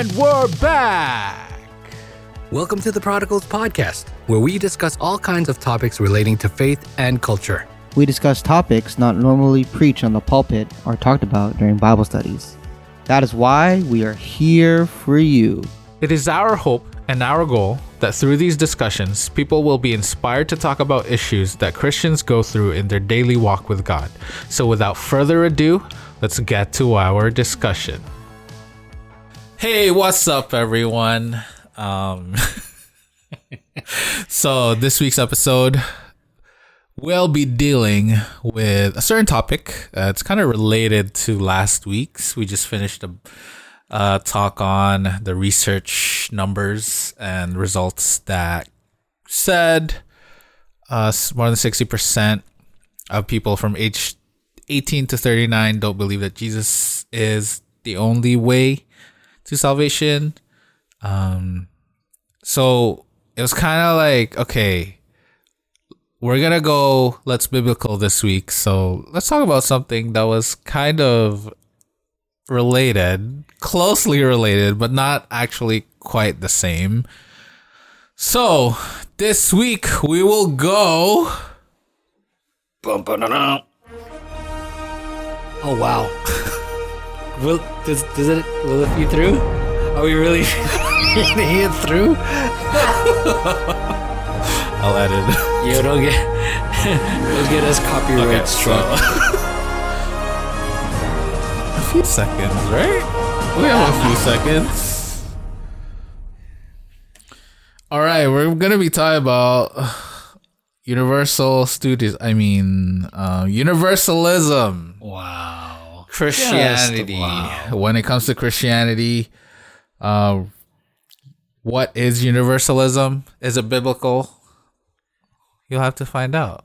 And we're back. Welcome to the Prodigals Podcast, where we discuss all kinds of topics relating to faith and culture. We discuss topics not normally preached on the pulpit or talked about during Bible studies. That is why we are here for you. It is our hope and our goal that through these discussions, people will be inspired to talk about issues that Christians go through in their daily walk with God. So, without further ado, let's get to our discussion. Hey, what's up, everyone? Um, so, this week's episode, we'll be dealing with a certain topic. Uh, it's kind of related to last week's. We just finished a uh, talk on the research numbers and results that said uh, more than 60% of people from age 18 to 39 don't believe that Jesus is the only way to salvation. Um, so it was kind of like, okay, we're gonna go let's biblical this week. So let's talk about something that was kind of related, closely related, but not actually quite the same. So this week we will go. Oh, wow. will, does, does it, will it be through? Are we really getting it through? I'll edit. Yo, don't get, don't get us copyright Okay, struck. a few seconds, right? We have a few seconds. All right, we're gonna be talking about Universal Studios. I mean, uh, Universalism, Wow. Christianity. Wow. When it comes to Christianity, uh, what is universalism? Is it biblical? You'll have to find out.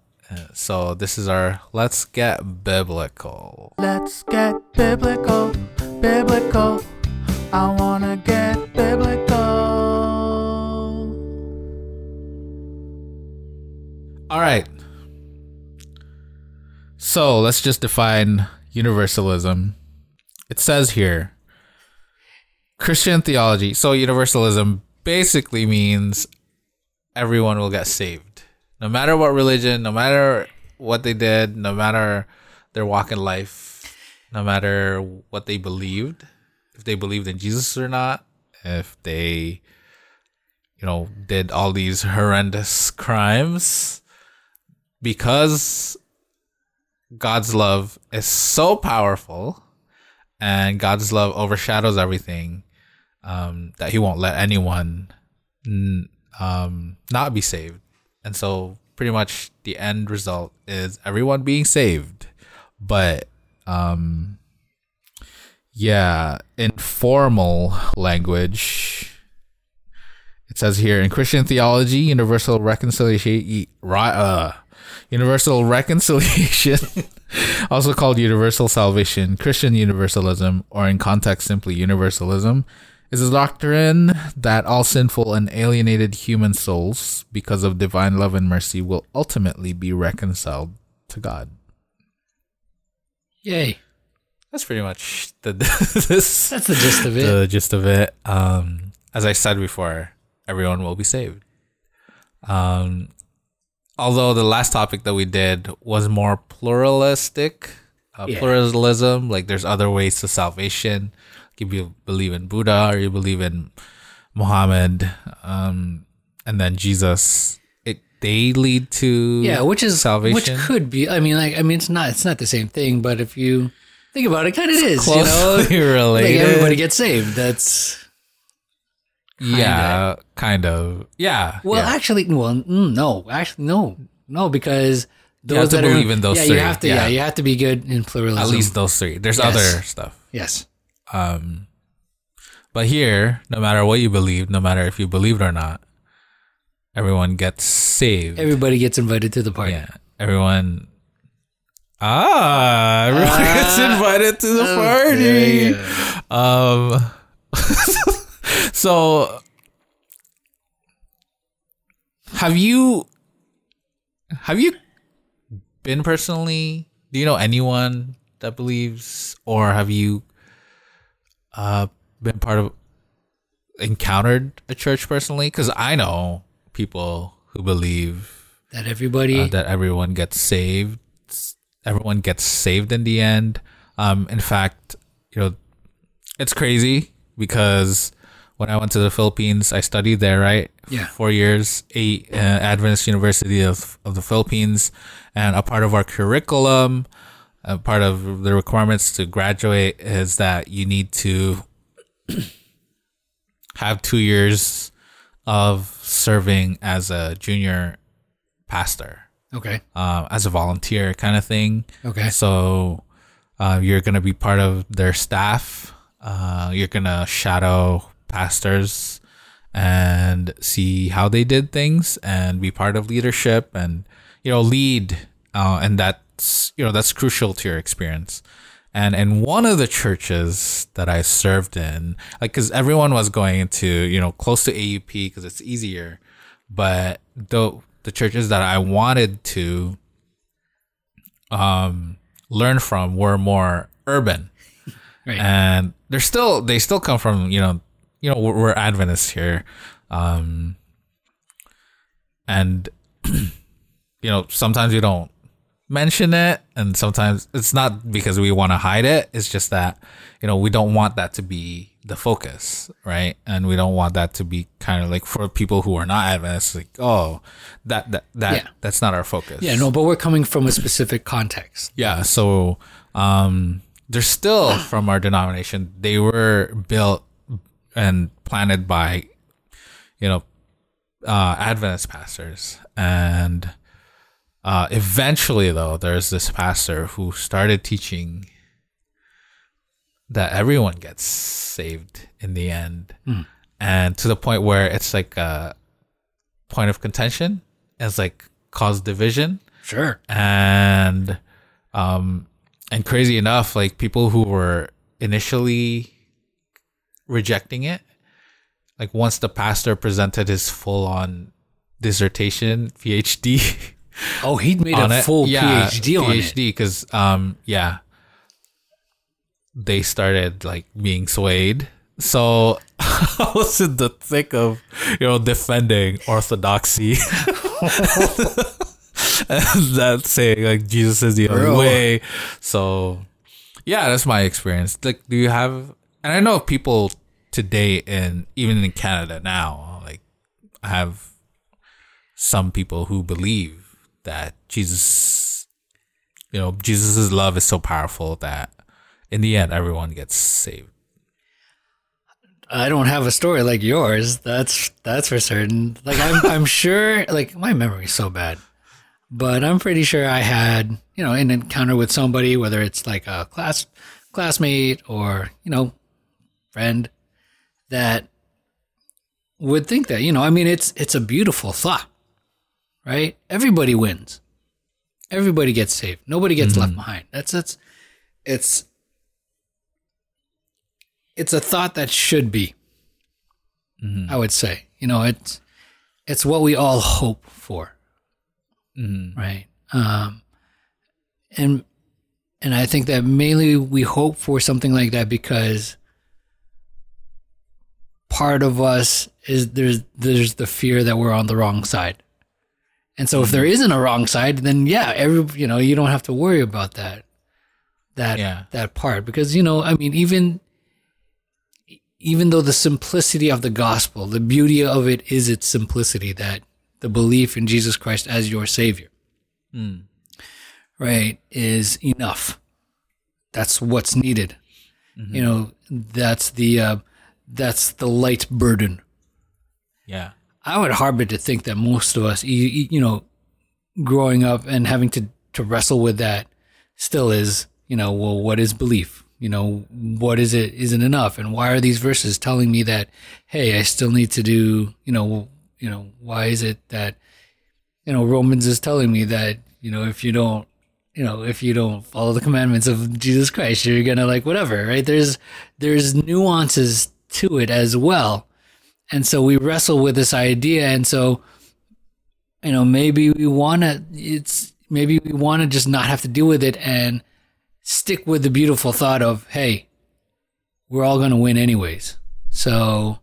So this is our let's get biblical. Let's get biblical, biblical. I wanna get biblical. All right. So let's just define universalism. It says here Christian theology. So universalism basically means everyone will get saved. No matter what religion, no matter what they did, no matter their walk in life, no matter what they believed, if they believed in Jesus or not, if they you know did all these horrendous crimes because God's love is so powerful and God's love overshadows everything um, that He won't let anyone um, not be saved. And so, pretty much, the end result is everyone being saved. But, um, yeah, in formal language, it says here in Christian theology, universal reconciliation, uh, universal reconciliation, also called universal salvation, Christian universalism, or in context simply universalism, is a doctrine that all sinful and alienated human souls, because of divine love and mercy, will ultimately be reconciled to God. Yay. That's pretty much the this That's the gist of it. the gist of it. Um, as I said before, everyone will be saved. Um, although the last topic that we did was more pluralistic, uh, Yeah. pluralism. Like there's other ways to salvation. Like if you believe in Buddha or you believe in Muhammad, um, and then Jesus, it they lead to yeah, which is salvation. which could be. I mean, like, I mean, it's not it's not the same thing, but if you think about it, kind of is. You know, closely related. like everybody gets saved. That's yeah, kind of. Yeah. well, yeah. actually, well, mm, no, actually, no, no, because those that are- believe in those yeah, three, you have to. Yeah. yeah. you have to be good in pluralism. at least those three. There's Yes. other stuff. yes. Um, but here, no matter what you believe, no matter if you believe it or not, everyone gets saved. Everybody gets invited to the party. yeah, everyone. Ah, everyone Ah. gets invited to the Oh, party. you Um, so have you have you been personally? Do you know anyone that believes, or have you uh been part of encountered a church personally because I know people who believe That everybody. uh, that everyone gets saved. Everyone gets saved in the end. Um, in fact, you know, it's crazy because when I went to the Philippines, I studied there, right? Yeah. Four years, eight uh, Adventist University of, of the Philippines, and a part of our curriculum, a part of the requirements to graduate is that you need to have two years of serving as a junior pastor okay. uh, as a volunteer kind of thing. Okay. So uh, you're going to be part of their staff. Uh, you're going to shadow pastors and see how they did things and be part of leadership and, you know, lead. Uh, and that's, you know, that's crucial to your experience. And in one of the churches that I served in, like, cause everyone was going into, you know, close to AUP because it's easier. But the, the churches that I wanted to, um, learn from were more urban Right. and they're still they still come from you know you know we're, we're adventists here um and you know sometimes we don't mention it and sometimes it's not because we want to hide it it's just that you know we don't want that to be the focus right and we don't want that to be kind of like for people who are not adventists like oh that that that Yeah. that's not our focus yeah. No, but we're coming from a specific context. yeah, so um, they're still from our denomination. They were built and planted by, you know, uh, Adventist pastors, and uh, eventually, though, there's this pastor who started teaching that everyone gets saved in the end, and to the point where it's like a point of contention. It's like cause division Sure. and um and crazy enough like people who were initially rejecting it like once the pastor presented his full on dissertation phd Oh, he'd made a it full yeah, PhD on it. phd because um yeah they started like being swayed so I was in the thick of, you know, defending orthodoxy. and that saying like Jesus is the only way. So yeah, that's my experience. Like, do you have? And I know people today, and even in Canada now, like, I have some people who believe that Jesus, you know, Jesus's love is so powerful that in the end, everyone gets saved. I don't have a story like yours. That's that's for certain. Like I'm I'm sure like my memory's so bad. But I'm pretty sure I had, you know, an encounter with somebody, whether it's like a class classmate or, you know, friend that would think that, you know, I mean it's it's a beautiful thought. Right? Everybody wins. Everybody gets saved. Nobody gets left mm-hmm. behind. That's that's it's it's a thought that should be. Mm-hmm. I would say, you know, it's it's what we all hope for, mm-hmm. right? Um, and and I think that mainly we hope for something like that because part of us is there's there's the fear that we're on the wrong side, and so if there isn't a wrong side, then yeah, every you know you don't have to worry about that that Yeah. that part because you know I mean even even though the simplicity of the gospel, the beauty of it is its simplicity that the belief in Jesus Christ as your savior, right, is enough. That's what's needed. You know, that's the uh, that's the light burden. Yeah. I would harbor to think that most of us, you, you know, growing up and having to, to wrestle with that still is, you know, well, what is belief? You know, what is it? Isn't enough? And why are these verses telling me that, hey, I still need to do, you know, you know, why is it that, you know, Romans is telling me that, you know, if you don't, you know, if you don't follow the commandments of Jesus Christ, you're gonna like whatever, right? There's there's nuances to it as well. And so we wrestle with this idea. And so, you know, maybe we want to, it's, maybe we want to just not have to deal with it and stick with the beautiful thought of, hey, we're all going to win anyways. So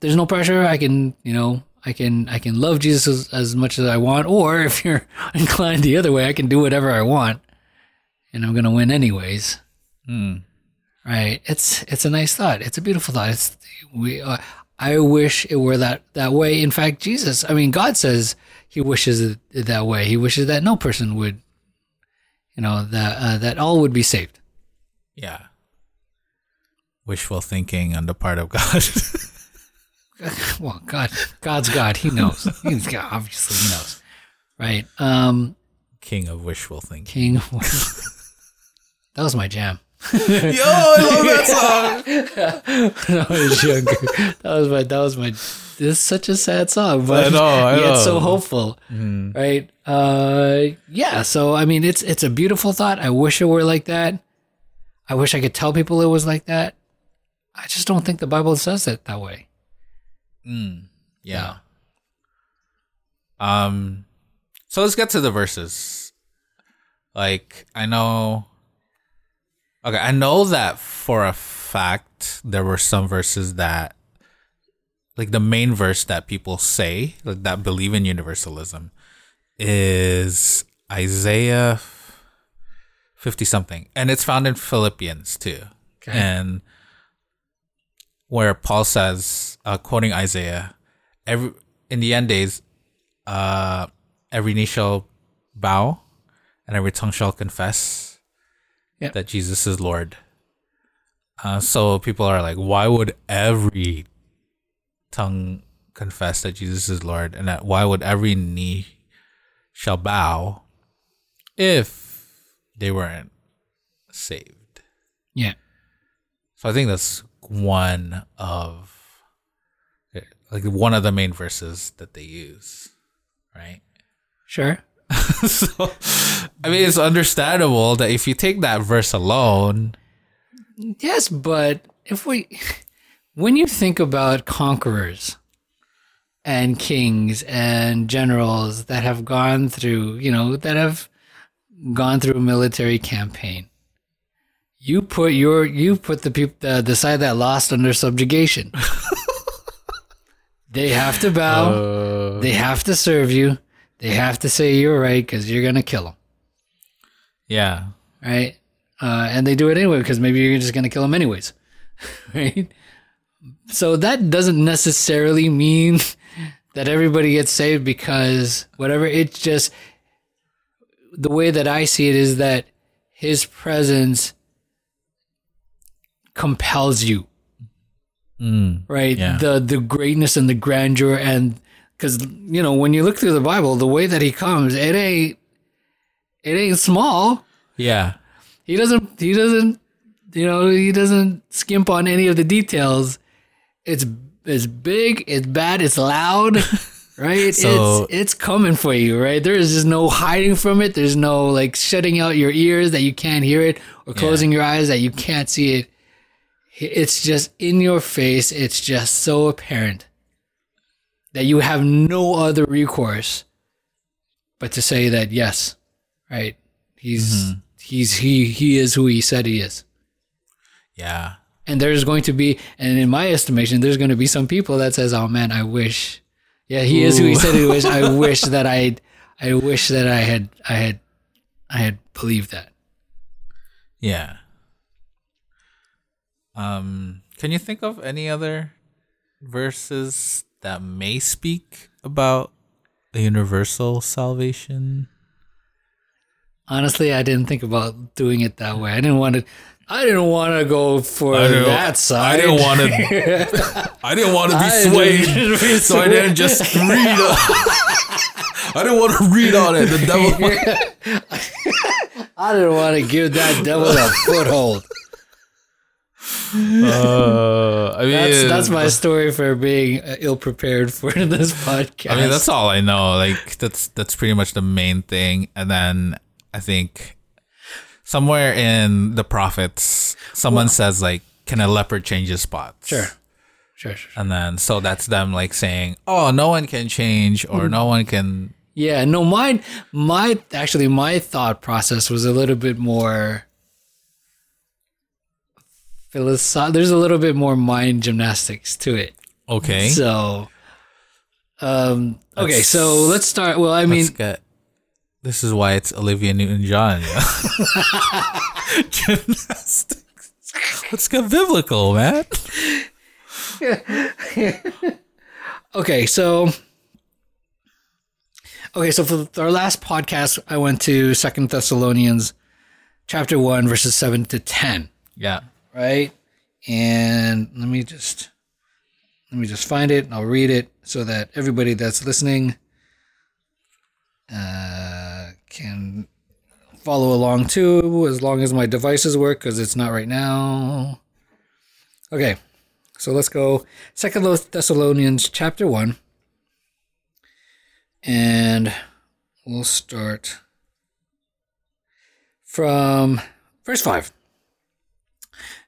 there's no pressure. I can, you know, I can I can love Jesus as, as much as I want, or if you're inclined the other way, I can do whatever I want, and I'm gonna win anyways. Hmm. Right? It's it's a nice thought. It's a beautiful thought. It's we. Uh, I wish it were that that way. In fact, Jesus. I mean, God says He wishes it, that way. He wishes that no person would, you know, that uh, that all would be saved. Yeah. Wishful thinking on the part of God. well, God, God's God. He knows. He's God, obviously he knows, right? Um, King of wishful thinking. King. Of, that was my jam. Yo, I love that song. When I was younger. That was my. That was my. This is such a sad song, but I know, I yet so know. hopeful, right? Uh, yeah. So I mean, it's it's a beautiful thought. I wish it were like that. I wish I could tell people it was like that. I just don't think the Bible says it that way. Yeah. Um so let's get to the verses. Like I know Okay, I know that for a fact there were some verses that like the main verse that people say like, that believe in universalism is Isaiah 50 something and it's found in Philippians too. Okay. And where Paul says, uh, quoting Isaiah, every in the end days, uh, every knee shall bow, and every tongue shall confess That Jesus is Lord. Uh, so people are like, why would every tongue confess that Jesus is Lord, and that why would every knee shall bow if they weren't saved? Yeah. So I think that's one of like one of the main verses that they use, right? Sure. so I mean it's understandable that if you take that verse alone, Yes, but if we, when you think about conquerors and kings and generals that have gone through, you know, that have gone through a military campaign, you put your, you put the people, the, the side that lost under subjugation. they have to bow. Oh. they have to serve you. They have to say you're right because you're gonna kill them yeah. right? Uh, and they do it anyway because maybe you're just going to kill them anyways, right? So that doesn't necessarily mean that everybody gets saved because whatever. It's just the way that I see it is that His presence compels you, Mm, right? Yeah. The the greatness and the grandeur and because you know when you look through the Bible, the way that He comes, it ain't it ain't small. Yeah. he doesn't he doesn't you know he doesn't skimp on any of the details. It's it's big it's bad it's loud right? So- it's it's coming for you right? There is just no hiding from it. There's no like shutting out your ears that you can't hear it or closing your eyes that you can't see it. It's just in your face. It's just so apparent that you have no other recourse but to say that yes right? He's he's he he is who he said he is. Yeah. and there's going to be and in my estimation there's going to be some people that says oh man i wish yeah he is who he said he was. I wish that i i wish that i had i had i had believed that. Yeah. Um, can you think of any other verses that may speak about a universal salvation? honestly i didn't think about doing it that way i didn't want to i didn't want to go for that side I didn't want to. I didn't want to be swayed, didn't so I didn't just read. On, I didn't want to read on it. The devil. i didn't want to give that devil a foothold Uh, I mean, that's that's my story for being ill prepared for this podcast I mean, that's all I know. Like that's that's pretty much the main thing. And then I think somewhere in the prophets, someone says like, "Can a leopard change his spots?" sure sure sure And then so that's them like saying, "Oh, no one can change, or no one can." Yeah, no, mine, my actually, my thought process was a little bit more philosoph. There's a little bit more mind gymnastics to it. Okay. So, um, okay, so let's start. Well, I mean, get. This is why it's Olivia Newton-John. Gymnastics. Let's get biblical, man. okay, so okay, so for our last podcast, I went to Second Thessalonians, chapter one, verses seven to ten. Yeah. Right? And let me just let me just find it and I'll read it so that everybody that's listening uh, can follow along too, as long as my devices work, because it's not right now. Okay, so let's go. Second Thessalonians chapter one, and we'll start from verse five.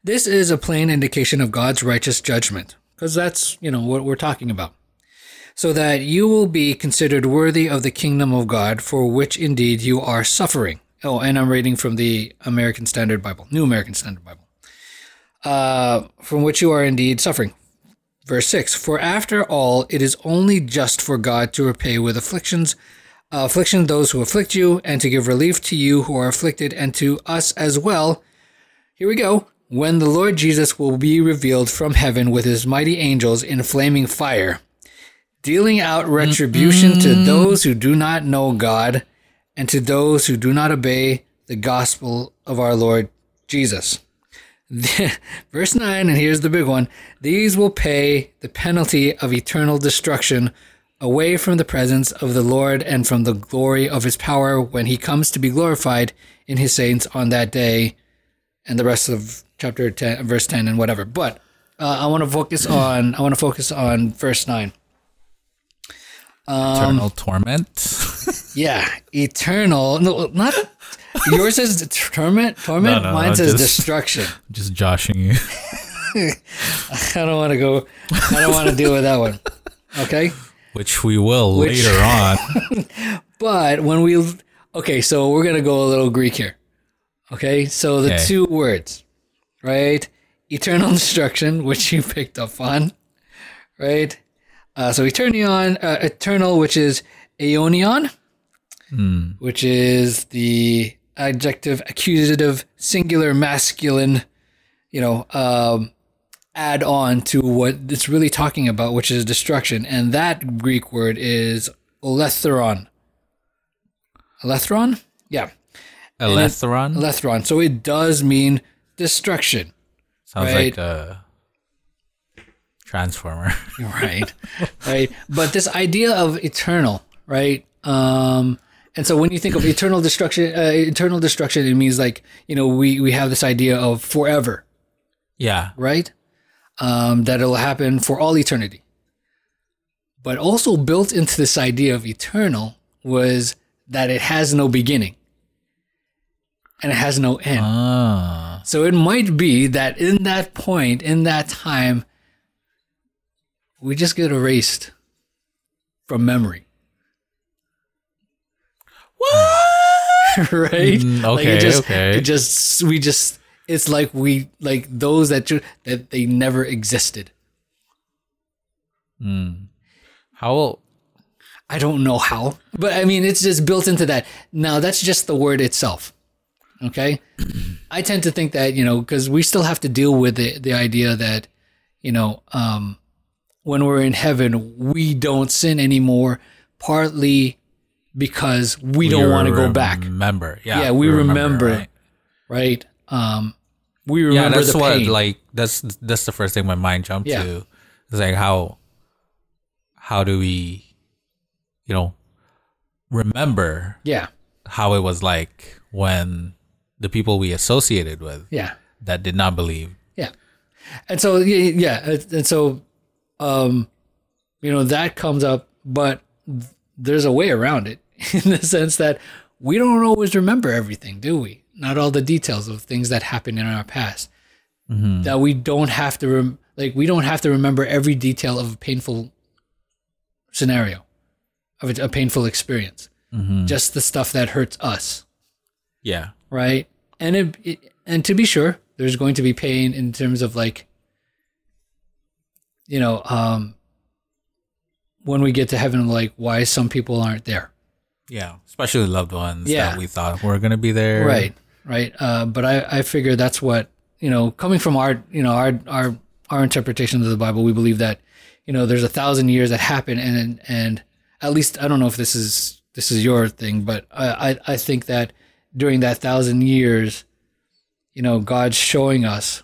This is a plain indication of God's righteous judgment, because that's, you know, what we're talking about. So that you will be considered worthy of the kingdom of God, for which indeed you are suffering. Oh, and I'm reading from the American Standard Bible, New American Standard Bible, uh, from which you are indeed suffering. Verse 6 For after all, it is only just for God to repay with afflictions, uh, affliction those who afflict you, and to give relief to you who are afflicted, and to us as well. Here we go when the Lord Jesus will be revealed from heaven with his mighty angels in flaming fire, dealing out retribution to mm-hmm. those who do not know God and to those who do not obey the gospel of our Lord Jesus. Verse 9, and here's the big one these will pay the penalty of eternal destruction away from the presence of the Lord and from the glory of his power when he comes to be glorified in his saints on that day and the rest of chapter 10 verse 10 and whatever but uh, i want to focus on i want to focus on verse 9 Eternal torment. yeah eternal no not yours says torment torment No, no, mine says just- destruction Just joshing you. i don't want to go i don't want to deal with that one okay Which we will Which- later on. but when we okay so we're gonna go a little greek here okay so the Okay. two words right? Eternal destruction which you picked up on right? Uh, so eternion uh, eternal which is aeonion which is the adjective accusative singular masculine you know um, add on to what it's really talking about which is destruction. And that greek word is oletheron. Elethron? Yeah, Elethron Elethron. So it does mean destruction, sounds right. like a transformer. right? right. But this idea of eternal, right? Um, and so when you think of eternal destruction, uh, eternal destruction, it means like you know we we have this idea of forever, yeah. right? Um, that it'll happen for all eternity. But also built into this idea of eternal was that it has no beginning and it has no end. Ah. So it might be that in that point, in that time, we just get erased from memory. What? right? Mm, Like okay, it just, okay. It just we just it's like we like those that ju- that they never existed. How I don't know how, but I mean it's just built into that. Now that's just the word itself. Okay, I tend to think that you know because we still have to deal with the the idea that you know um, when we're in heaven we don't sin anymore, partly because we, don't want to go back, Remember. Yeah. Yeah, we remember. right? right? Um, we remember Yeah, that's the what like that's that's the first thing my mind jumped Yeah. to. It's like how how do we you know remember yeah, how it was like when the people we associated with yeah. that did not believe. Yeah. And so yeah, and so um you know that comes up but there's a way around it in the sense that we don't always remember everything, do we? Not all the details of things that happened in our past. That we don't have to rem- like we don't have to remember every detail of a painful scenario, of a, a painful experience. Just the stuff that hurts us Yeah. right? And it, it, and to be sure, there's going to be pain in terms of like you know, um, when we get to heaven, like why some people aren't there. Yeah, especially loved ones Yeah. that we thought were gonna be there. Right, right. Uh, but I, I figure that's what you know. Coming from our, you know, our our our interpretation of the Bible, we believe that you know there's a thousand years that happen, and and at least I don't know if this is this is your thing, but I I, I think that during that thousand years, you know, God's showing us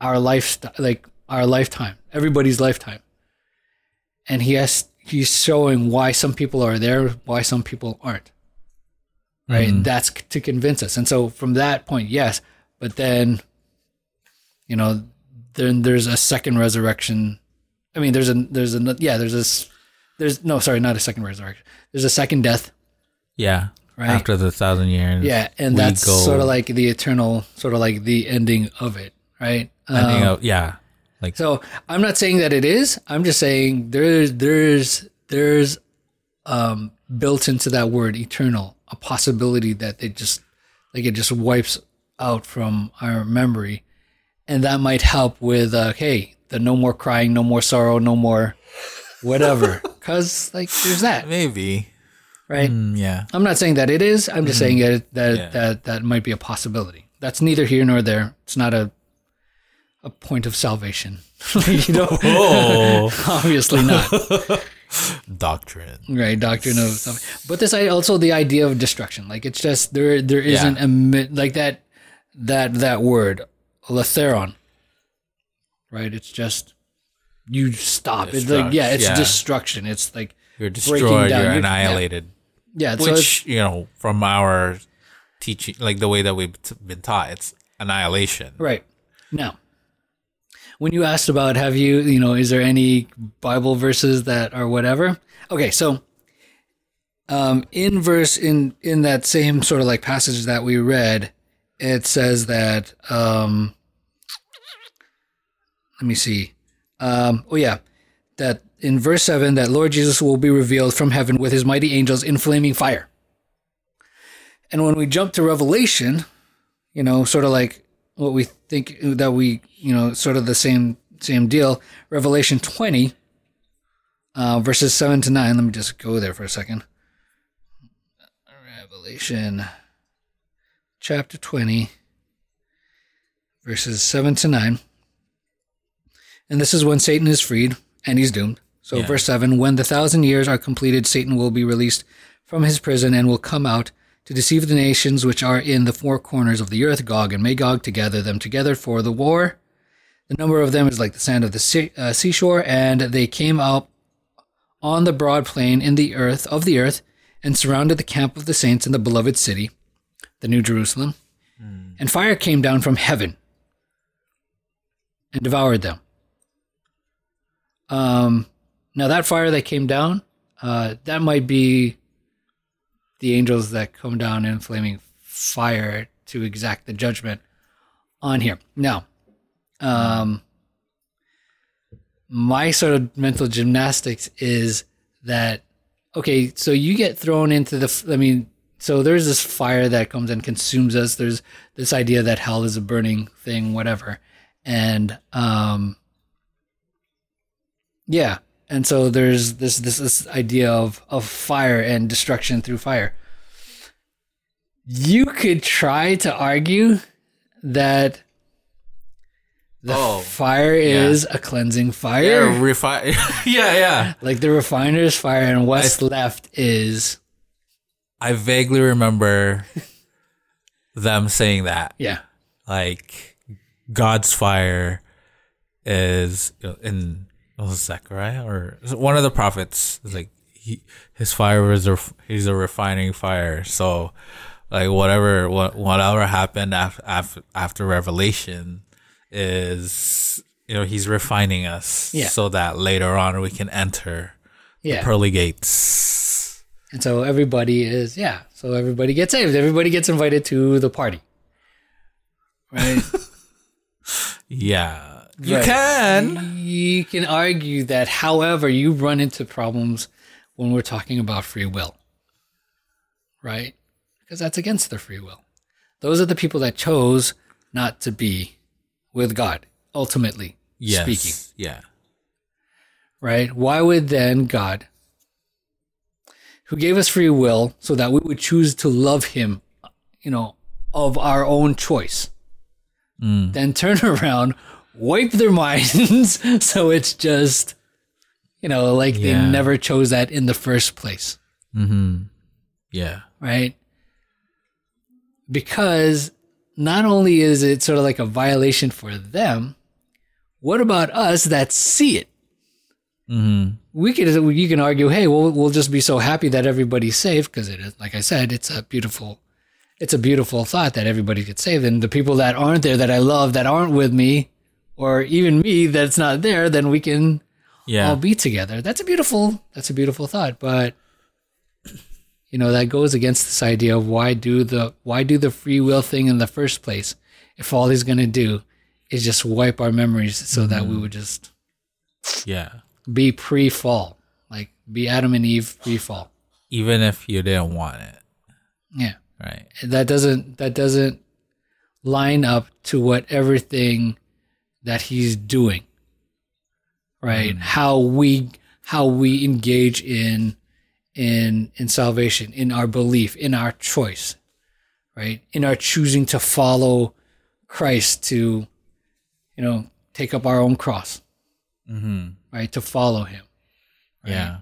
our lifestyle, like our lifetime, everybody's lifetime, and He has He's showing why some people are there, why some people aren't right? Mm-hmm. That's to convince us. And so from that point, yes, but then, you know, then there's a second resurrection. I mean, there's a there's a yeah, there's this there's no sorry, not a second resurrection. There's a second death, Yeah. Right. After the thousand years. yeah, and that's go- sort of like the eternal, sort of like the ending of it, right? ending Um, of- yeah. Like So I'm not saying that it is. I'm just saying there's there's there's um, built into that word eternal a possibility that they just like it just wipes out from our memory, and that might help with uh, hey the no more crying, no more sorrow, no more whatever. Because like there's that maybe. Right. Mm, yeah. I'm not saying that it is. I'm just saying that that, Yeah. that that might be a possibility. That's neither here nor there. It's not a a point of salvation. you know, Oh, obviously not. doctrine. Right, doctrine of salvation. But this I also the idea of destruction. Like it's just there there isn't a like that that that word latheron. Right? It's just you stop. It's like yeah, it's Yeah. destruction. It's like You're Breaking destroyed. down. You're You're- annihilated. yeah, so it's, Which you know, from our teaching, like the way that we've been taught, it's annihilation. Right. Now, when you asked about have you, you know, is there any Bible verses that are whatever? Okay, so um in verse in in that same sort of like passage that we read, it says that um let me see. Um oh yeah, that in verse 7 that Lord Jesus will be revealed from heaven with his mighty angels in flaming fire. And when we jump to Revelation, you know, sort of like what we think that we, you know, sort of the same same deal. Revelation twenty, uh, verses seven to nine. Let me just go there for a second. Revelation, chapter twenty, verses seven to nine. And this is when Satan is freed and he's doomed. So, Yeah. verse 7 When the thousand years are completed, Satan will be released from his prison and will come out to deceive the nations which are in the four corners of the earth, Gog and Magog, to gather them together for the war. The number of them is like the sand of the sea, uh, seashore, and they came out on the broad plain in the earth of the earth and surrounded the camp of the saints in the beloved city, the New Jerusalem. And fire came down from heaven and devoured them. Um, now that fire that came down, uh, that might be the angels that come down in flaming fire to exact the judgment on here. Now, um, my sort of mental gymnastics is that okay, so you get thrown into the. I mean, so there's this fire that comes and consumes us. There's this idea that hell is a burning thing, whatever, and um, yeah, and so there's this this this idea of of fire and destruction through fire. You could try to argue that the Oh, fire is a cleansing fire, Yeah, refi- yeah, yeah. like the refiner's fire, and what's left is I vaguely remember them saying that. yeah, Like God's fire is in was it Zechariah or one of the prophets is like he his fire is a he's a refining fire. So like whatever what whatever happened after after, after Revelation is you know he's refining us Yeah. so that later on we can enter yeah. pearly gates. And so everybody is, yeah. So everybody gets saved. Everybody gets invited to the party. Right? Yeah. You Right. can. you can argue that, however, you run into problems when we're talking about free will. Right? Because that's against their free will. Those are the people that chose not to be with God, ultimately Yes. speaking. Yeah. right? Why would then God, who gave us free will so that we would choose to love him, you know, of our own choice, mm. then turn around, wipe their minds so it's just, you know, like Yeah. they never chose that in the first place, mm-hmm. Yeah. right? Because not only is it sort of like a violation for them, what about us that see it? Mm-hmm. we could you can argue, hey, we'll we'll just be so happy that everybody's safe because it is like I said, it's a beautiful, it's a beautiful thought that everybody gets saved, and the people that aren't there that I love that aren't with me, or even me that's not there, then we can Yeah. all be together. That's a beautiful that's a beautiful thought, but you know that goes against this idea of why do the why do the free will thing in the first place if all he's gonna do is just wipe our memories so that we mm-hmm. would just yeah. be pre-fall, like be Adam and Eve pre-fall. Even if you didn't want it. Yeah, Right. that doesn't that doesn't line up to what everything that he's doing. Right? How we how we engage in in in salvation, in our belief, in our choice, right? In our choosing to follow Christ to, you know, take up our own cross, mm-hmm. right? To follow Him. Yeah.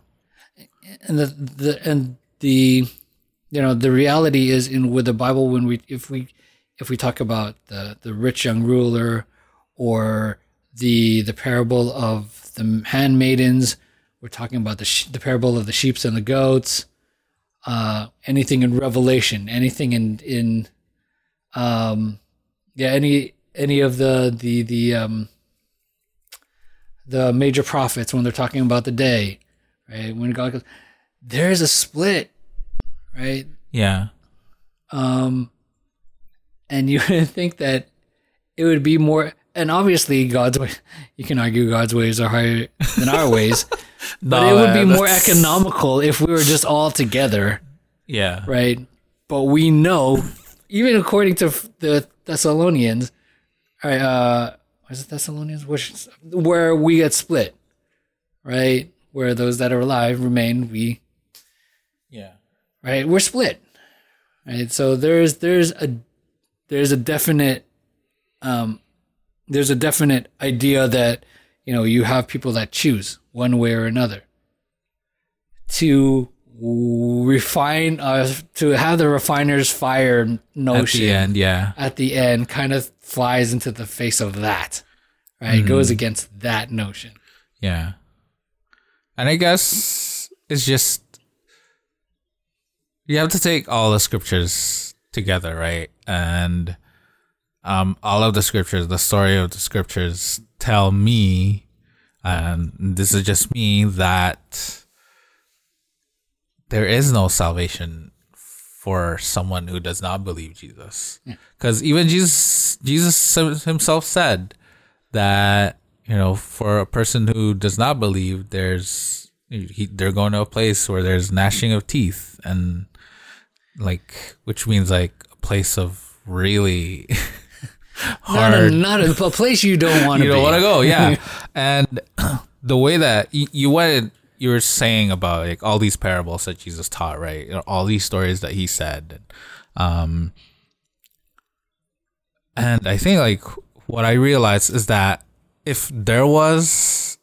and the, the and the you know the reality is in with the bible when we if we if we talk about the the rich young ruler or the the parable of the handmaidens we're talking about the sh- the parable of the sheep and the goats uh anything in revelation anything in in um yeah any any of the the the um the major prophets when they're talking about the day right? When God goes, there's a split, right? Yeah. Um, and you would think that it would be more, and obviously God's way, you can argue God's ways are higher than our ways, but it would be more economical if we were just all together, Yeah. right? But we know, even according to the Thessalonians, right, uh, was it Thessalonians? Which, where we get split, right? Where those that are alive remain, we Yeah. right we're split right so there's there's a there's a definite um there's a definite idea that you know you have people that choose one way or another to refine uh to have the refiner's fire notion At the end, yeah. at the end kind of flies into the face of that right it goes against that notion Yeah. And I guess it's just you have to take all the scriptures together, right? And um all of the scriptures, the story of the scriptures tell me and this is just me that there is no salvation for someone who does not believe Jesus. Cuz even Jesus Jesus himself said that you know for a person who does not believe there's he, they're going to a place where there's gnashing of teeth and like which means like a place of really not a, hard. not a, a place you don't want to you don't want to go yeah. And the way that you, you went you were saying about like all these parables that jesus taught right? You know, all these stories that he said um and i think like what i realized is that if there was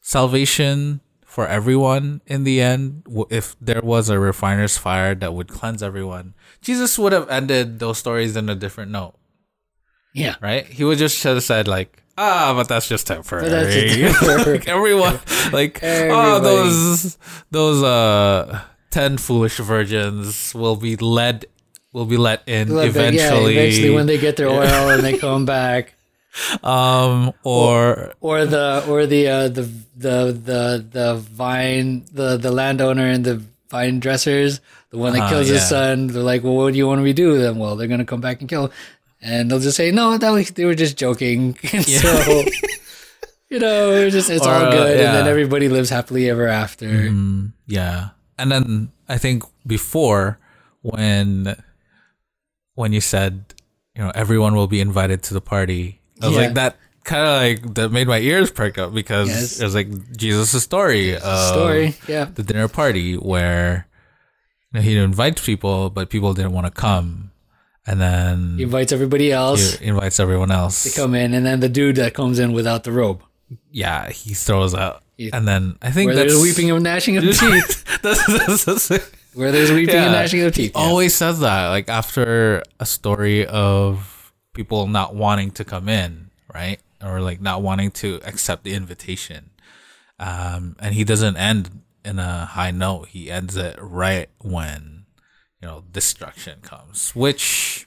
salvation for everyone in the end if there was a refiner's fire that would cleanse everyone jesus would have ended those stories in a different note yeah right? He would just have said like, ah, but that's just temporary. that's just temporary. like everyone, like, oh, those those uh ten foolish virgins will be led will be let in Like, eventually. yeah, eventually when they get their oil and they come back um or or the or the uh, the the the the vine the the landowner and the vine dressers the one that Uh-huh, kills yeah. his son they're like well what do you want me to do them? well they're gonna come back and kill him and they'll just say no that was, they were just joking and so you know it's just it's Or, all uh, good and then everybody lives happily ever after Mm, yeah. And then I think before when when you said, you know, everyone will be invited to the party, I was Yeah. like that kind of like that made my ears perk up because Yes. it was like Jesus' story of Story, yeah. the dinner party where you know, he invites people, but people didn't want to come, and then He invites everybody else he invites everyone else. to come in, and then the dude that comes in without the robe, yeah, he throws out, He- and then I think where that's there's weeping and gnashing of teeth. that's, that's, that's. Where there's weeping and gnashing of teeth. yeah. always says that like after a story of people not wanting to come in right or like not wanting to accept the invitation um and he doesn't end in a high note he ends it right when you know destruction comes which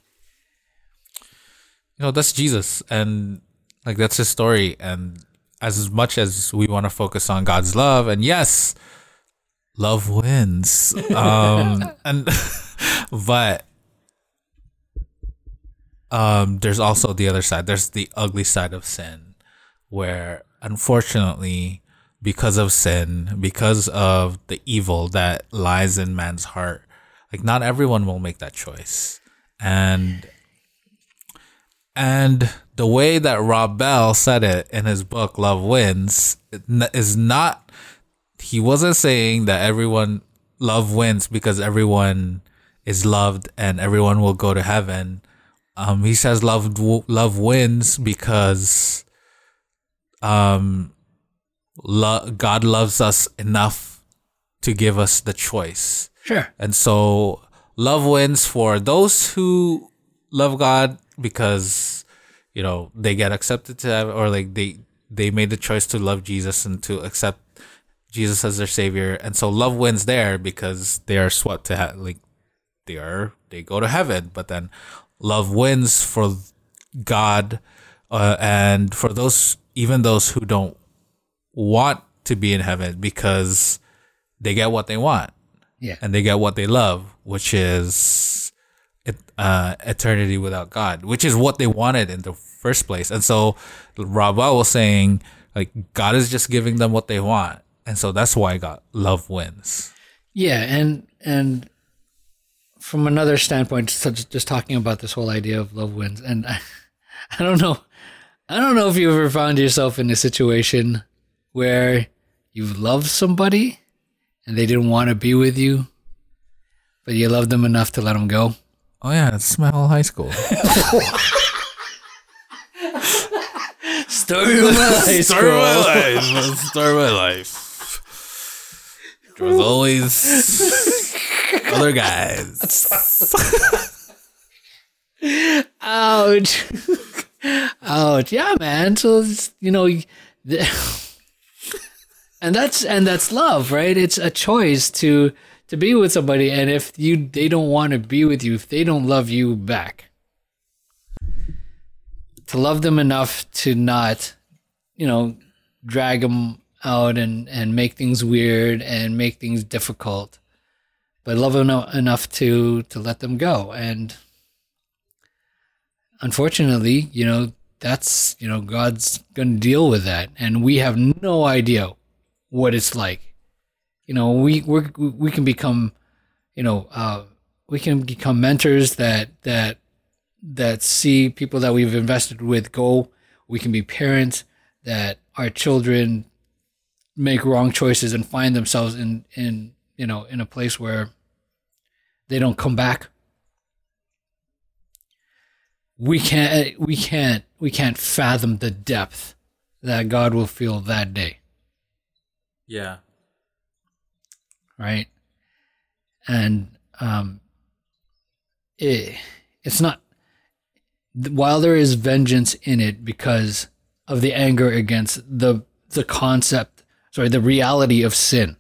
you know that's jesus. And like that's his story. And as much as we want to focus on god's love and yes love wins. Um and but um there's also the other side. There's the ugly side of sin where unfortunately because of sin because of the evil that lies in man's heart like not everyone will make that choice and and the way that Rob Bell said it in his book Love Wins is not he wasn't saying that everyone love wins because everyone is loved and everyone will go to heaven. Um, he says love love wins because um, lo- God loves us enough to give us the choice. Sure. And so love wins for those who love God because you know they get accepted to heaven or like they they made the choice to love Jesus and to accept Jesus as their savior. And so love wins there because they are swept to ha- like they are they go to heaven, but then love wins for God uh, and for those even those who don't want to be in heaven because they get what they want Yeah. and they get what they love, which is uh, eternity without God, which is what they wanted in the first place. And so Rob Bell was saying, like, God is just giving them what they want. And so that's why God love wins. Yeah, and and from another standpoint, such just talking about this whole idea of love wins, and I, I don't know, I don't know if you ever found yourself in a situation where you loved somebody and they didn't want to be with you, but you loved them enough to let them go. Oh yeah, it's my whole high school. Story of my life. Story of my life. Story of my life. There was always other guys. Ouch. Ouch. Yeah, man. So it's, you know, the- and that's and that's love, right? It's a choice to to be with somebody, and if you they don't want to be with you, if they don't love you back, to love them enough to not, you know, drag them out and and make things weird and make things difficult, but love them enough to to let them go and unfortunately, you know, that's, you know, God's to deal with that. And we have no idea what it's like. You know, we, we we can become, you know, uh, we can become mentors that, that, that see people that we've invested with go. We can be parents that our children make wrong choices and find themselves in, in, you know, in a place where they don't come back we can't we can't we can't fathom the depth that God will feel that day, Yeah. right? And um it it's not while there is vengeance in it because of the anger against the the concept sorry the reality of sin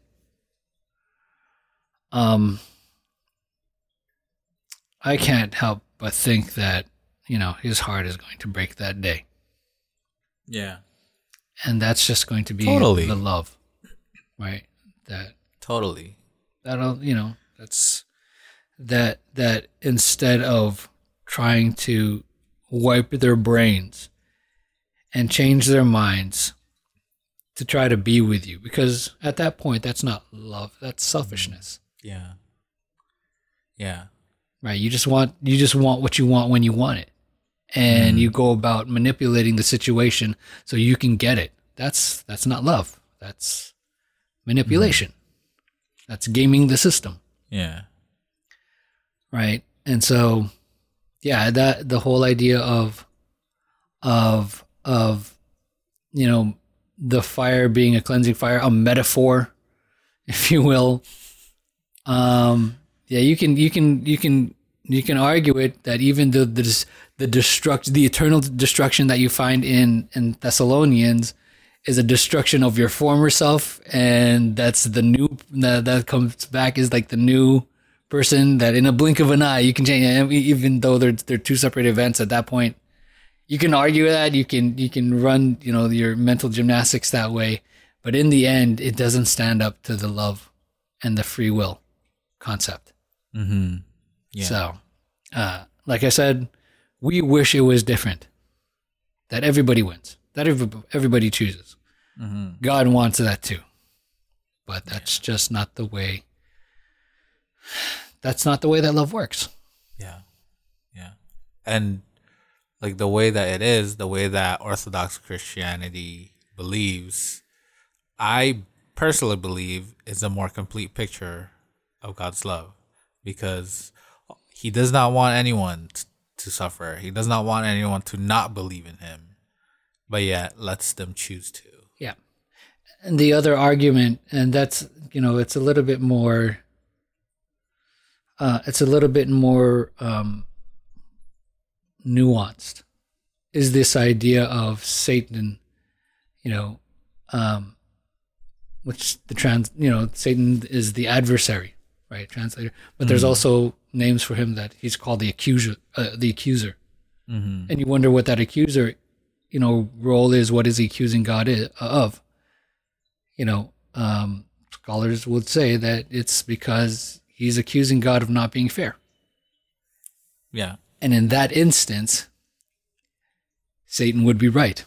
um I can't help but think that you know his heart is going to break that day Yeah. and that's just going to be Totally. the love right that Totally. that'll you know that's that that instead of trying to wipe their brains and change their minds to try to be with you because at that point that's not love that's mm-hmm. selfishness Yeah. Yeah. right you just want you just want what you want when you want it and mm-hmm. you go about manipulating the situation so you can get it. That's that's not love. That's manipulation. That's gaming the system, Yeah. right? And so yeah, that the whole idea of of of you know the fire being a cleansing fire, a metaphor, if you will. Um, yeah, you can you can you can you can argue it that even the the the destruct the eternal destruction that you find in in Thessalonians is a destruction of your former self, and that's the new that that comes back is like the new person that in a blink of an eye you can change and even though they're they're two separate events at that point you can argue that you can you can run you know your mental gymnastics that way but in the end it doesn't stand up to the love and the free will concept Mm-hmm. Yeah. so uh, like i said we wish it was different that everybody wins that everybody chooses Mm-hmm. god wants that too but that's just not the way that's not the way that love works Yeah. Yeah. And like the way that it is, the way that Orthodox Christianity believes, I personally believe is a more complete picture of God's love because he does not want anyone to suffer. He does not want anyone to not believe in him, but yet lets them choose to. Yeah. And the other argument, and that's, you know, it's a little bit more, uh, it's a little bit more um, nuanced, is this idea of Satan, you know, um, which the trans, you know, Satan is the adversary, right? Translator. But there's also names for him that he's called the accuser, uh, the accuser. Mm-hmm. And you wonder what that accuser, you know, role is. What is he accusing God of? You know, um, scholars would say that it's because he's accusing God of not being fair. Yeah. And in that instance, Satan would be right.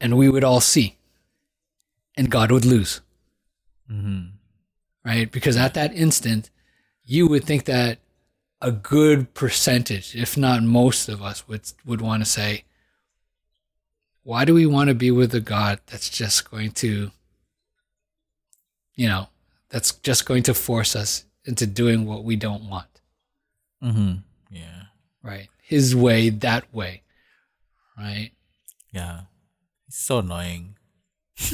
And we would all see. And God would lose, Mm-hmm. right? Because at that instant, you would think that a good percentage, if not most of us, would, would want to say, why do we want to be with a God that's just going to, you know, that's just going to force us into doing what we don't want? Mm-hmm. Yeah. right? His way, that way, right? Yeah. He's so annoying.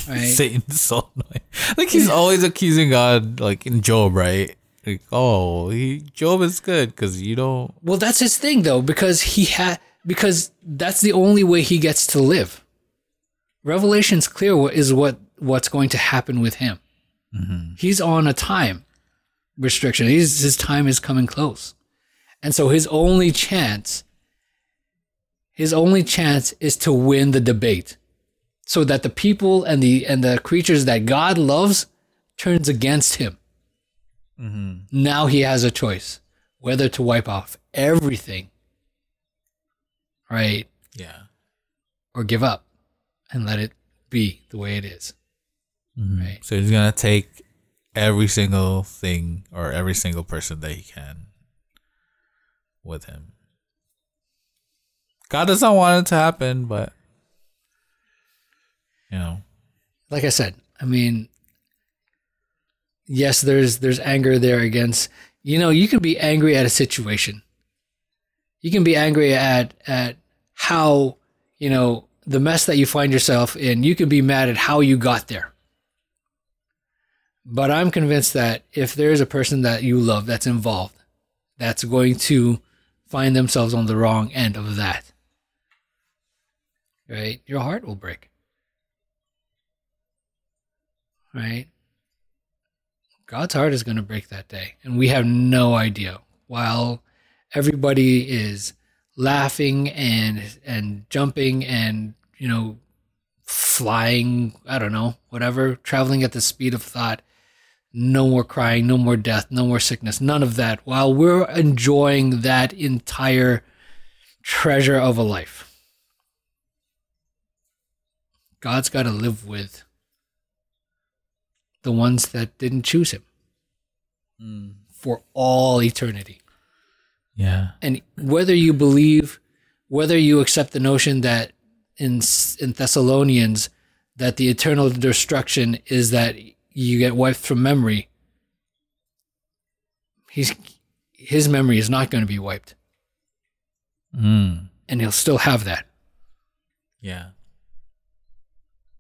Right. Satan's so annoying. Like he's always accusing God, like in Job, right? Like, oh, he Job is good because you don't. well, that's his thing though, because he had because that's the only way he gets to live. Revelation's clear what is what what's going to happen with him. Mm-hmm. He's on a time restriction. He's, his time is coming close, and so his only chance, his only chance is to win the debate, so that the people and the and the creatures that God loves turns against him. Mm-hmm. Now he has a choice whether to wipe off everything, right, Yeah. or give up and let it be the way it is. Mm-hmm. Right. So he's gonna take every single thing or every single person that he can with him. God doesn't want it to happen, but you know. Like I said, I mean, yes, there's there's anger there against you know you can be angry at a situation. You can be angry at at how you know the mess that you find yourself in. You can be mad at how you got there. But I'm convinced that if there's a person that you love that's involved, that's going to find themselves on the wrong end of that. Right? Your heart will break. Right? God's heart is going to break that day. And we have no idea. While everybody is laughing and and jumping and, you know, flying, I don't know, whatever, traveling at the speed of thought, no more crying, no more death, no more sickness, none of that. While we're enjoying that entire treasure of a life, God's got to live with the ones that didn't choose Him hmm. for all eternity. Yeah. And whether you believe whether you accept the notion that in in Thessalonians that the eternal destruction is that you get wiped from memory. He's his memory is not going to be wiped, Mm. and he'll still have that Yeah.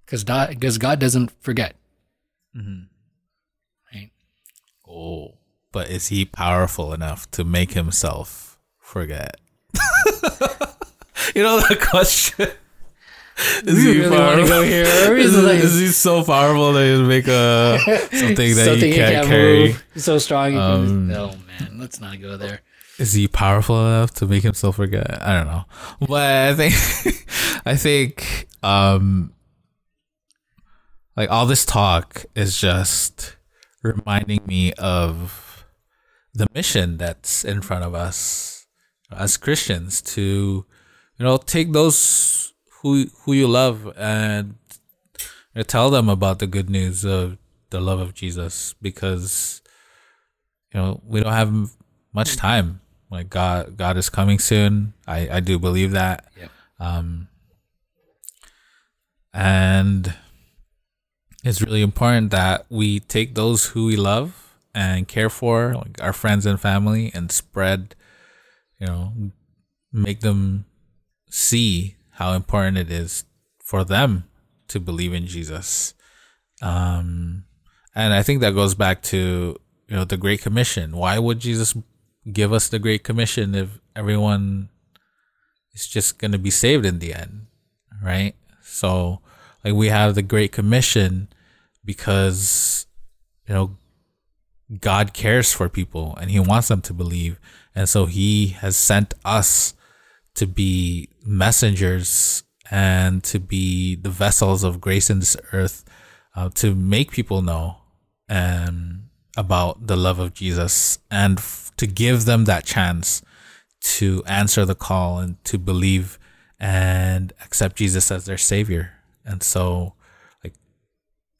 because because God doesn't forget. Mm-hmm. Right? Oh, but is he powerful enough to make himself forget? you know that question. Is We really wanna go here. Is, like- is he so powerful that he'll make a something that Something he can't, carry? move. He's so strong. He Um, can, oh man, let's not go there. Is he powerful enough to make himself forget? I don't know, but I think I think um like all this talk is just reminding me of the mission that's in front of us as Christians to you know take those who who you love and you know, tell them about the good news of the love of Jesus because you know we don't have much time. Like god god is coming soon. I i do believe that. Yep. um and it's really important that we take those who we love and care for like our friends and family and spread you know make them see how important it is for them to believe in jesus. Um and i think that goes back to you know the great commission. Why would jesus give us the great commission if everyone is just going to be saved in the end right? So like we have the great commission because you know god cares for people and he wants them to believe and so he has sent us to be messengers and to be the vessels of grace in this earth uh, to make people know um, about the love of Jesus and f- to give them that chance to answer the call and to believe and accept Jesus as their savior. And so, like,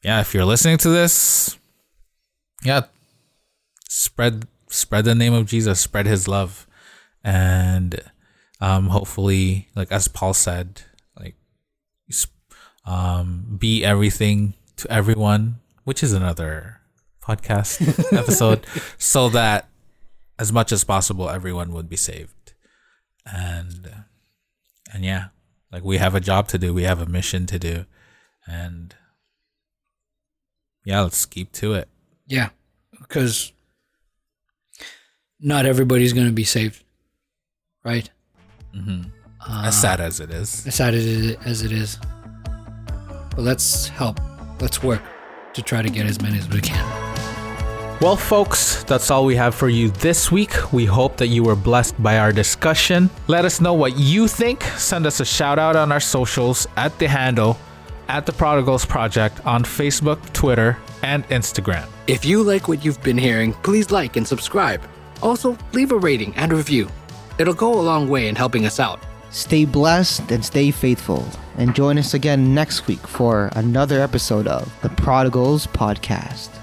yeah, if you're listening to this, yeah, spread spread the name of Jesus, spread His love, and um, hopefully, like as Paul said, like um, be everything to everyone, which is another podcast episode, so that as much as possible, everyone would be saved. And and yeah, like we have a job to do, we have a mission to do, and yeah, let's keep to it. Yeah, because not everybody's going to be saved, right? Mm-hmm. Uh, as sad as it is. As sad as it- as it is, but let's help. Let's work to try to get as many as we can. Well, folks, that's all we have for you this week. We hope that you were blessed by our discussion. Let us know what you think. Send us a shout out on our socials at the handle at the Prodigals Project on Facebook, Twitter, and Instagram. If you like what you've been hearing, please like and subscribe. Also, leave a rating and review. It'll go a long way in helping us out. Stay blessed and stay faithful. And join us again next week for another episode of the Prodigals Podcast.